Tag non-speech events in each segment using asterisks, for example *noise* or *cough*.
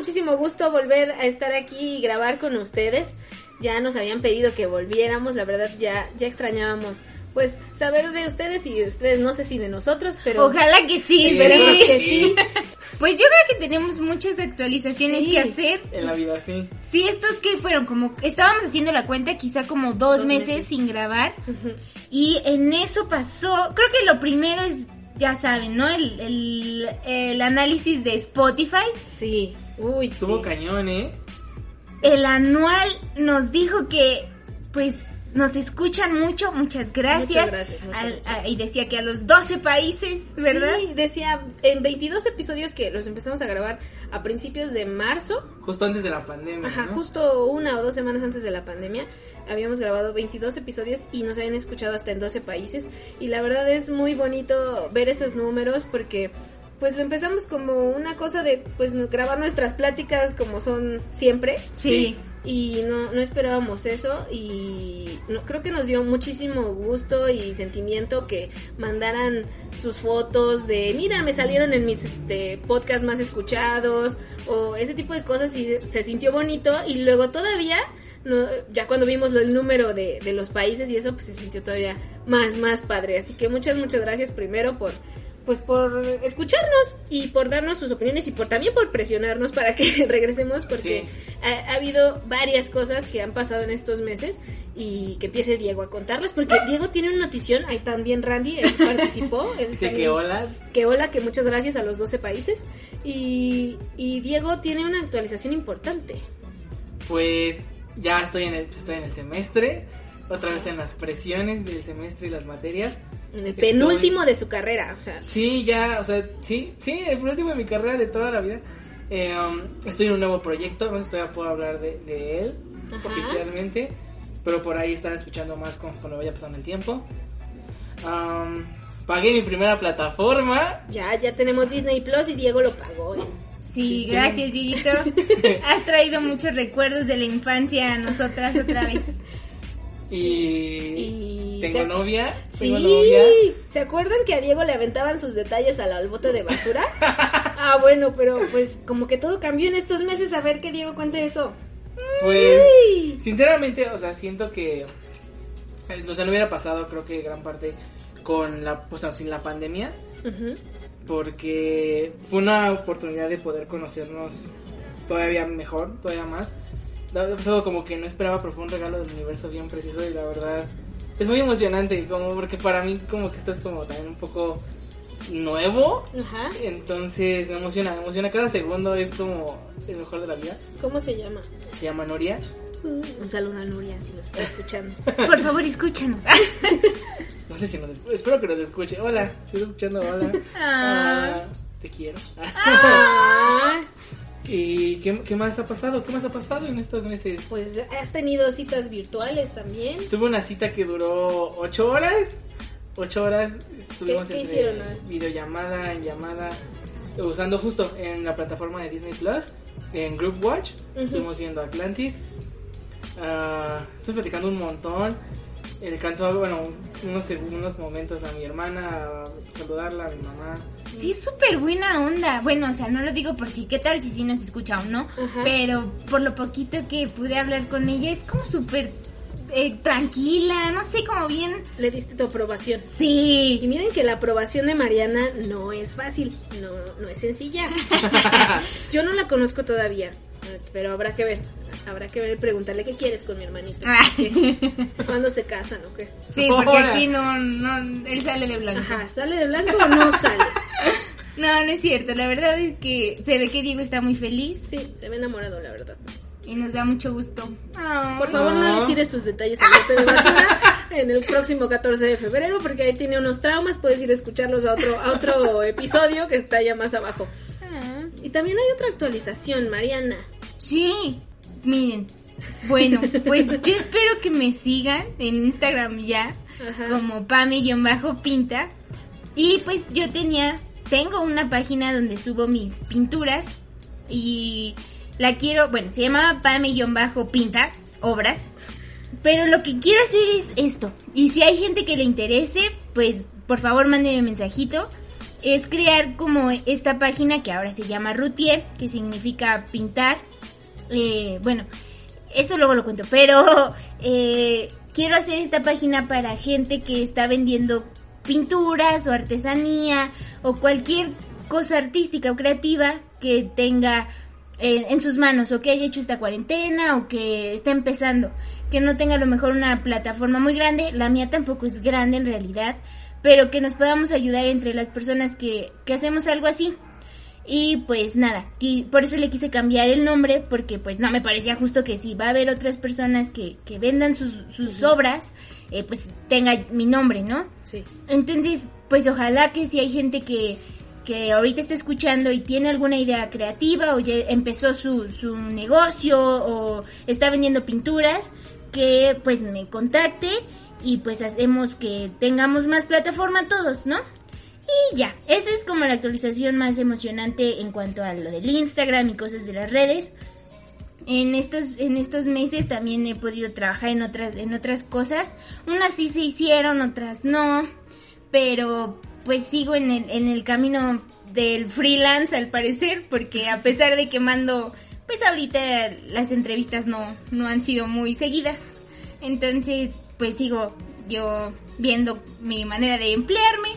Muchísimo gusto volver a estar aquí y grabar con ustedes. Ya nos habían pedido que volviéramos, la verdad ya, ya extrañábamos pues saber de ustedes y de ustedes no sé si de nosotros, pero ojalá que sí, esperemos que sí. *laughs* Pues yo creo que tenemos muchas actualizaciones que hacer. En la vida, sí. Sí, estos que fueron como estábamos haciendo la cuenta quizá como dos, meses, sin grabar. Y en eso pasó, creo que lo primero es ya saben, ¿no? El, el, el análisis de Spotify. Sí. Uy, Estuvo cañón, ¿eh? El anual nos dijo que, pues, nos escuchan mucho, muchas gracias. Muchas gracias, muchas, Al- muchas. a- y decía que a los 12 países, ¿verdad? Sí, decía en 22 episodios que los empezamos a grabar a principios de marzo. Justo antes de la pandemia, Ajá, ¿no? justo una o dos semanas antes de la pandemia. Habíamos grabado 22 episodios y nos habían escuchado hasta en 12 países. Y la verdad es muy bonito ver esos números porque pues lo empezamos como una cosa de pues grabar nuestras pláticas como son siempre. Sí. y no, no esperábamos eso y no, creo que nos dio muchísimo gusto y sentimiento que mandaran sus fotos de mira me salieron en mis este, podcasts más escuchados o ese tipo de cosas y se sintió bonito y luego todavía no, ya cuando vimos el número de, de los países y eso pues se sintió todavía más más padre así que muchas muchas gracias primero por pues por escucharnos y por darnos sus opiniones y por también por presionarnos para que *laughs* regresemos porque Sí. ha, ha habido varias cosas que han pasado en estos meses y que empiece Diego a contarlas porque Diego tiene una notición, ahí también Randy él *laughs* participó, él Dice que hola. que hola, que muchas gracias a los 12 países y, y Diego tiene una actualización importante. Pues ya estoy en el, pues, estoy en el semestre. Otra vez en las presiones del semestre y las materias. En el Estoy- penúltimo de su carrera, o sea, Sí, ya, o sea, sí, sí, el último de mi carrera de toda la vida. Eh, um, estoy en un nuevo proyecto, no sé si todavía puedo hablar de, de él Ajá. oficialmente, pero por ahí están escuchando más conforme vaya pasando el tiempo. Um, pagué mi primera plataforma. ya, ya tenemos Disney Plus y Diego lo pagó. ¿eh? Sí, Sí, gracias, Dieguito. *laughs* Has traído muchos recuerdos de la infancia a nosotras otra vez. Y, Y tengo se- novia. Sí, Tengo novia. ¿se acuerdan que a Diego le aventaban sus detalles al, al bote de basura? *laughs* ah, bueno, pero pues como que todo cambió en estos meses. A ver que Diego cuente eso. Pues, Ay. sinceramente, o sea, siento que. O sea, no hubiera pasado, creo que gran parte con la. Pues, no, sin la pandemia. Porque fue una oportunidad de poder conocernos todavía mejor, todavía más. Como que no esperaba, pero fue un regalo del universo bien preciso y la verdad es muy emocionante, como porque para mí como que esto es como también un poco nuevo, Ajá. entonces me emociona, me emociona cada segundo, es como el mejor de la vida. ¿Cómo se llama? Se llama Noria. Un saludo a Nuria si nos está escuchando. *laughs* Por favor, escúchanos. *laughs* No sé si nos escucha, espero que nos escuche. Hola, si estás escuchando, hola. Ah. Ah, te quiero. Ah, ¿Y qué, qué más ha pasado? ¿Qué más ha pasado en estos meses? pues has tenido citas virtuales también. Tuve una cita que duró ocho horas. Ocho horas estuvimos ¿Qué- qué entre hicieron, videollamada, en llamada, usando justo en la plataforma de Disney Plus, en Group Watch. Ujú. Estuvimos viendo Atlantis. Ah, estoy platicando un montón. Eh, Alcanzó, bueno, unos, unos momentos a mi hermana, a saludarla, a mi mamá. Sí, es súper buena onda. Bueno, o sea, no lo digo por sí, ¿qué tal si sí nos escucha o no? Pero por lo poquito que pude hablar con ella, es como súper eh, tranquila, no sé, como bien... Le diste tu aprobación. Y Sí. miren que la aprobación de Mariana no es fácil, no, no es sencilla. *laughs* Yo no la conozco todavía, pero habrá que ver. Habrá que ver, preguntarle qué quieres con mi hermanito. ¿Cuándo se casan o qué? Sí, porque aquí no, no, él sale de blanco. Ajá, ¿sale de blanco o no sale? No, no es cierto. La verdad es que se ve que Diego está muy feliz Sí, se ve enamorado, la verdad. y nos da mucho gusto. Por favor, no No. le tires sus detalles al bote de basura en el próximo 14 de febrero, porque ahí tiene unos traumas. Puedes ir a escucharlos a otro, a otro *laughs* episodio que está ya más abajo. Ah. Y también hay otra actualización, Mariana. Sí, Miren, bueno, pues *laughs* yo espero que me sigan en Instagram ya, Ajá. como Pame-Pinta. Y pues yo tenía, tengo una página donde subo mis pinturas y la quiero, bueno, se llamaba Pame-Pinta, obras. Pero lo que quiero hacer es esto. Y si hay gente que le interese, pues por favor mándenme un mensajito. Es crear como esta página que ahora se llama Routier, que significa pintar. Eh, bueno, eso luego lo cuento, pero eh, quiero hacer esta página para gente que está vendiendo pinturas o artesanía o cualquier cosa artística o creativa que tenga en sus manos o que haya hecho esta cuarentena o que está empezando, que no tenga a lo mejor una plataforma muy grande, la mía tampoco es grande en realidad, pero que nos podamos ayudar entre las personas que, que hacemos algo así. Y pues nada, por eso le quise cambiar el nombre, porque pues no me parecía justo que si va a haber otras personas que, que vendan sus, sus obras, eh, pues tenga mi nombre, ¿no? Sí. Entonces, pues ojalá que si hay gente que, que ahorita está escuchando y tiene alguna idea creativa o ya empezó su, su negocio o está vendiendo pinturas, que pues me contacte y pues hacemos que tengamos más plataforma todos, ¿no? Y ya, esa es como la actualización más emocionante en cuanto a lo del Instagram y cosas de las redes. En estos, en estos meses también he podido trabajar en otras, en otras cosas. Unas sí se hicieron, otras no. Pero pues sigo en el, en el camino del freelance al parecer, porque a pesar de que mando, pues ahorita las entrevistas no, no han sido muy seguidas. Entonces, pues sigo yo viendo mi manera de emplearme.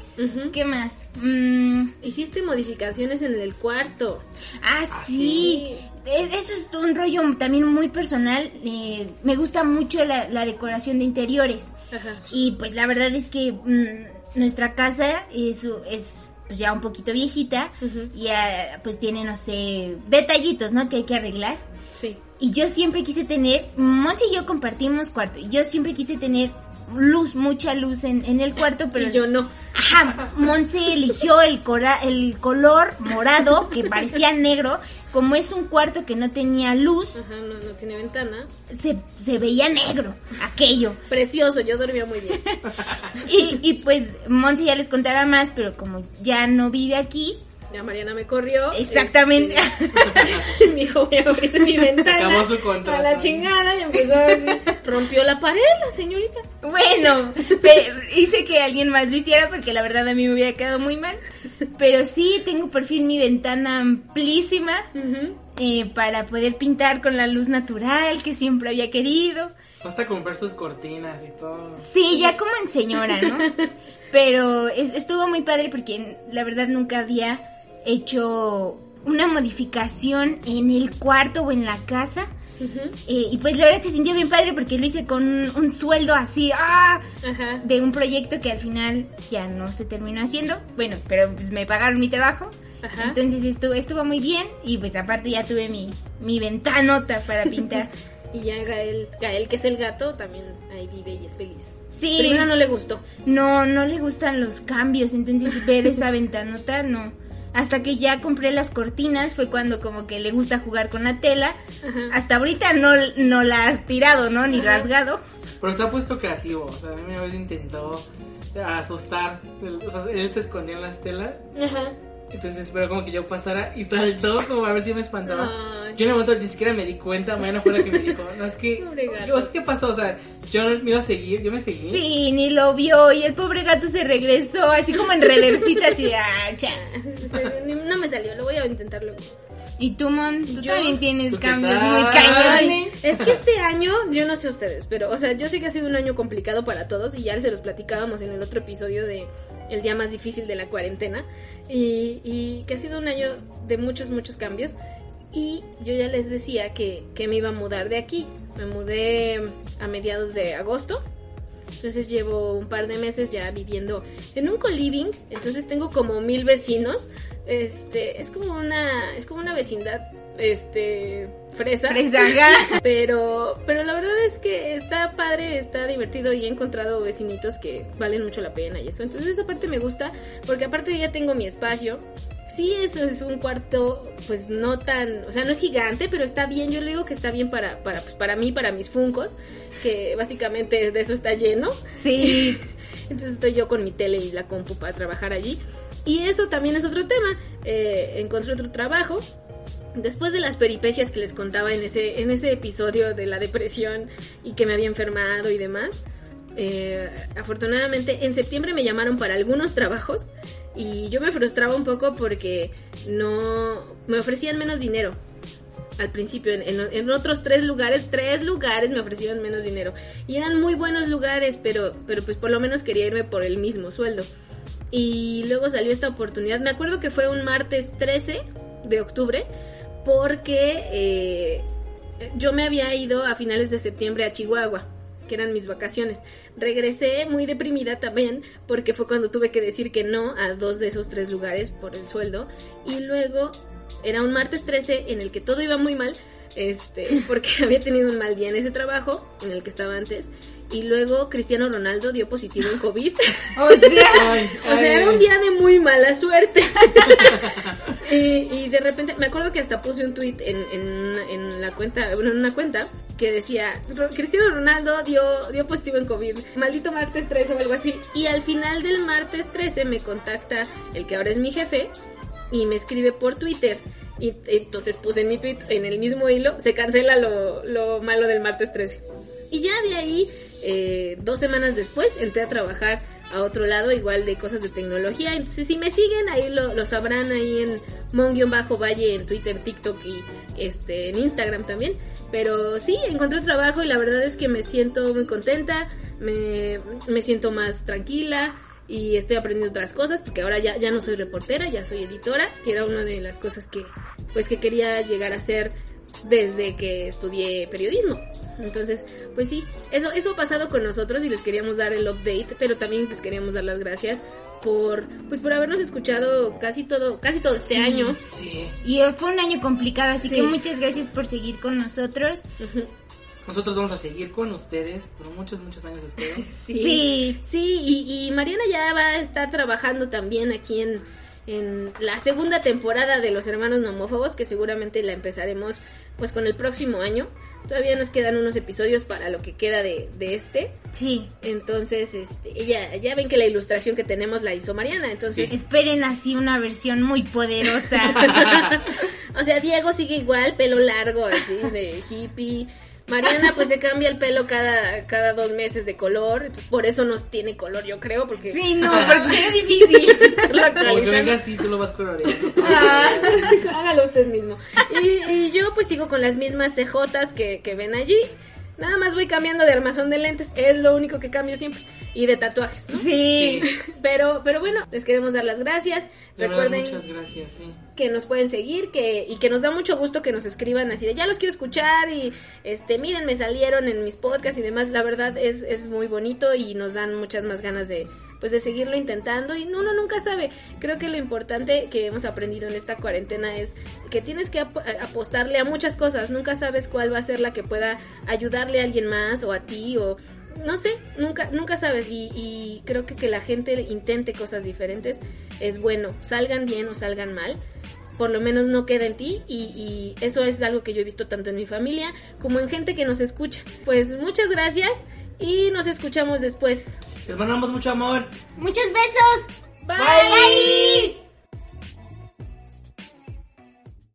¿Qué más? Mm, Hiciste modificaciones en el cuarto. ah, sí. E- Eso es un rollo también muy personal. eh, me gusta mucho la, la decoración de interiores. Ajá. Y pues la verdad es que mm, nuestra casa es, es pues, ya un poquito viejita. Y ah, pues tiene, no sé, detallitos, ¿no? Que hay que arreglar. Sí. Y yo siempre quise tener, Monse y yo compartimos cuarto. Y yo siempre quise tener luz, mucha luz en, en el cuarto, pero Y yo no. Ajá, Monse eligió el, cora- el color morado que *laughs* parecía negro. Como es un cuarto que no tenía luz, Ajá, no, no tiene ventana. se, se veía negro aquello. Precioso, yo dormía muy bien. *laughs* Y, y pues Monse ya les contará más, pero como ya no vive aquí, Ya Mariana me corrió. exactamente. Este, *laughs* me dijo, voy a abrir mi ventana. acabó su contrato. A la chingada y empezó así. Rompió la pared la señorita. Bueno, hice que alguien más lo hiciera porque la verdad a mí me hubiera quedado muy mal. Pero sí, tengo por fin mi ventana amplísima eh, para poder pintar con la luz natural que siempre había querido. Basta comprar sus cortinas y todo. Sí, ya como en señora, ¿no? *laughs* Pero es- estuvo muy padre porque la verdad nunca había hecho una modificación en el cuarto o en la casa. Eh, y pues la verdad se sintió bien padre porque lo hice con un, un sueldo así, ¡ah! Ajá. de un proyecto que al final ya no se terminó haciendo. Bueno, pero pues me pagaron mi trabajo. Ajá. Entonces estuvo, estuvo muy bien y pues aparte ya tuve mi, mi ventanota para pintar. *laughs* Y ya Gael, Gael, que es el gato, también ahí vive y es feliz. Sí, Primero no le gustó. no, no le gustan los cambios, entonces ver esa *laughs* ventanota no. Hasta que ya compré las cortinas fue cuando como que le gusta jugar con la tela. Ajá. Hasta ahorita no, no la has tirado, ¿no? Ni Ajá. rasgado. Pero se ha puesto creativo. O sea, a mí vez intentó asustar. O sea, él se escondía en las telas. Ajá. Entonces esperó como que yo pasara y saltó como a ver si me espantaba. Ay. Yo en el momento ni siquiera me di cuenta, Mariana fue la que me dijo, no, es que, *laughs* yo, es que pasó, o sea, yo no me iba a seguir, yo me seguí. Sí, ni lo vio y el pobre gato se regresó así como en reversita así de ah, chas. No me salió, lo voy a intentar luego. Y tú, Mon, tú Yo- también tienes ¿Tú qué cambios tal? muy cañones. Es que este año, yo no sé ustedes, pero, o sea, yo sé que ha sido un año complicado para todos y ya se los platicábamos en el otro episodio de el día más difícil de la cuarentena y, y que ha sido un año de muchos, muchos cambios y yo ya les decía que, que me iba a mudar de aquí. Me mudé a mediados de agosto. Entonces llevo un par de meses ya viviendo en un co-living. Entonces tengo como mil vecinos. Este, es como una, es como una vecindad, este, fresa. Fresaga. *laughs* Pero, pero la verdad es que está padre, está divertido y he encontrado vecinitos que valen mucho la pena y eso. Entonces esa parte me gusta porque aparte ya tengo mi espacio Sí, eso es un cuarto, pues no tan, o sea, no es gigante, pero está bien. Yo le digo que está bien para, para, pues, para mí, para mis funcos, que básicamente de eso está lleno. Sí. *laughs* Entonces estoy yo con mi tele y la compu para trabajar allí. Y eso también es otro tema. Eh, encontré otro trabajo. Después de las peripecias que les contaba en ese, en ese episodio de la depresión y que me había enfermado y demás, eh, afortunadamente en septiembre me llamaron para algunos trabajos y yo me frustraba un poco porque no me ofrecían menos dinero al principio. En, otros tres lugares tres lugares me ofrecieron menos dinero. Y eran muy buenos lugares pero pero pues por lo menos quería irme por el mismo sueldo. Y luego salió esta oportunidad. Me acuerdo que fue un martes 13 de octubre porque eh, yo me había ido a finales de septiembre a Chihuahua que eran mis vacaciones. Regresé muy deprimida también porque fue cuando tuve que decir que no a dos de esos tres lugares por el sueldo y luego era un martes 13 en el que todo iba muy mal, este, porque *laughs* había tenido un mal día en ese trabajo en el que estaba antes y luego Cristiano Ronaldo dio positivo en COVID. *laughs* O sea, *laughs* Ay, O sea, era un día de muy mala suerte. y, y de repente, me acuerdo que hasta puse un tweet en, en, en la cuenta, bueno, en una cuenta, que decía, "Ro- Cristiano Ronaldo dio, dio positivo en COVID, maldito martes 13 o algo así. Y al final del martes 13 me contacta el que ahora es mi jefe y me escribe por Twitter. Y entonces puse en mi tweet, en el mismo hilo, se cancela lo, lo malo del martes 13. Y ya de ahí, eh, dos semanas después, entré a trabajar a otro lado, igual de cosas de tecnología. Entonces, si me siguen, ahí lo, lo sabrán ahí en Mon-Valle, en Twitter, TikTok y este, en Instagram también. Pero sí, encontré trabajo y la verdad es que me siento muy contenta, me, me siento más tranquila y estoy aprendiendo otras cosas porque ahora ya, ya no soy reportera, ya soy editora, que era una de las cosas que pues que quería llegar a ser desde que estudié periodismo. Entonces, pues sí, eso, eso ha pasado con nosotros y les queríamos dar el update, pero también les queríamos dar las gracias por, pues por habernos escuchado casi todo, casi todo este año. Sí. y fue un año complicado, así Sí. que muchas gracias por seguir con nosotros. Ujú. Nosotros vamos a seguir con ustedes por muchos, muchos años, espero. *laughs* Sí. Sí. Sí, y, y Mariana ya va a estar trabajando también aquí en, en la segunda temporada de Los Hermanos Nomófobos, que seguramente la empezaremos pues con el próximo año. Todavía nos quedan unos episodios para lo que queda de, de este. Sí. Entonces, este, ella, ya ven que la ilustración que tenemos la hizo Mariana, entonces... Sí. Esperen así una versión muy poderosa. *laughs* o sea, Diego sigue igual, pelo largo, así, de hippie. Mariana pues se cambia el pelo cada, cada dos meses de color, por eso nos tiene color, yo creo, porque... sí, no, porque sería difícil. *laughs* estarlo Como que actualizando. venga así, tú lo vas coloreando. Ah, *laughs* hágalo usted mismo. Y, y yo pues sigo con las mismas CJs que, que ven allí. Nada más voy cambiando de armazón de lentes, es lo único que cambio siempre. Y de tatuajes, ¿no? Sí. *laughs* Pero, pero bueno, les queremos dar las gracias. De verdad, Recuerden muchas gracias, sí. que nos pueden seguir que y que nos da mucho gusto que nos escriban así de ya los quiero escuchar y este miren me salieron en mis podcasts y demás la verdad es, es muy bonito y nos dan muchas más ganas de pues de seguirlo intentando y uno nunca sabe creo que lo importante que hemos aprendido en esta cuarentena es que tienes que ap- apostarle a muchas cosas nunca sabes cuál va a ser la que pueda ayudarle a alguien más o a ti o no sé, nunca, nunca sabes y, y creo que que la gente intente cosas diferentes es bueno, salgan bien o salgan mal, por lo menos no queda en ti y, y eso es algo que yo he visto tanto en mi familia como en gente que nos escucha. Pues muchas gracias y nos escuchamos después. Les mandamos mucho amor. Muchos besos. Bye.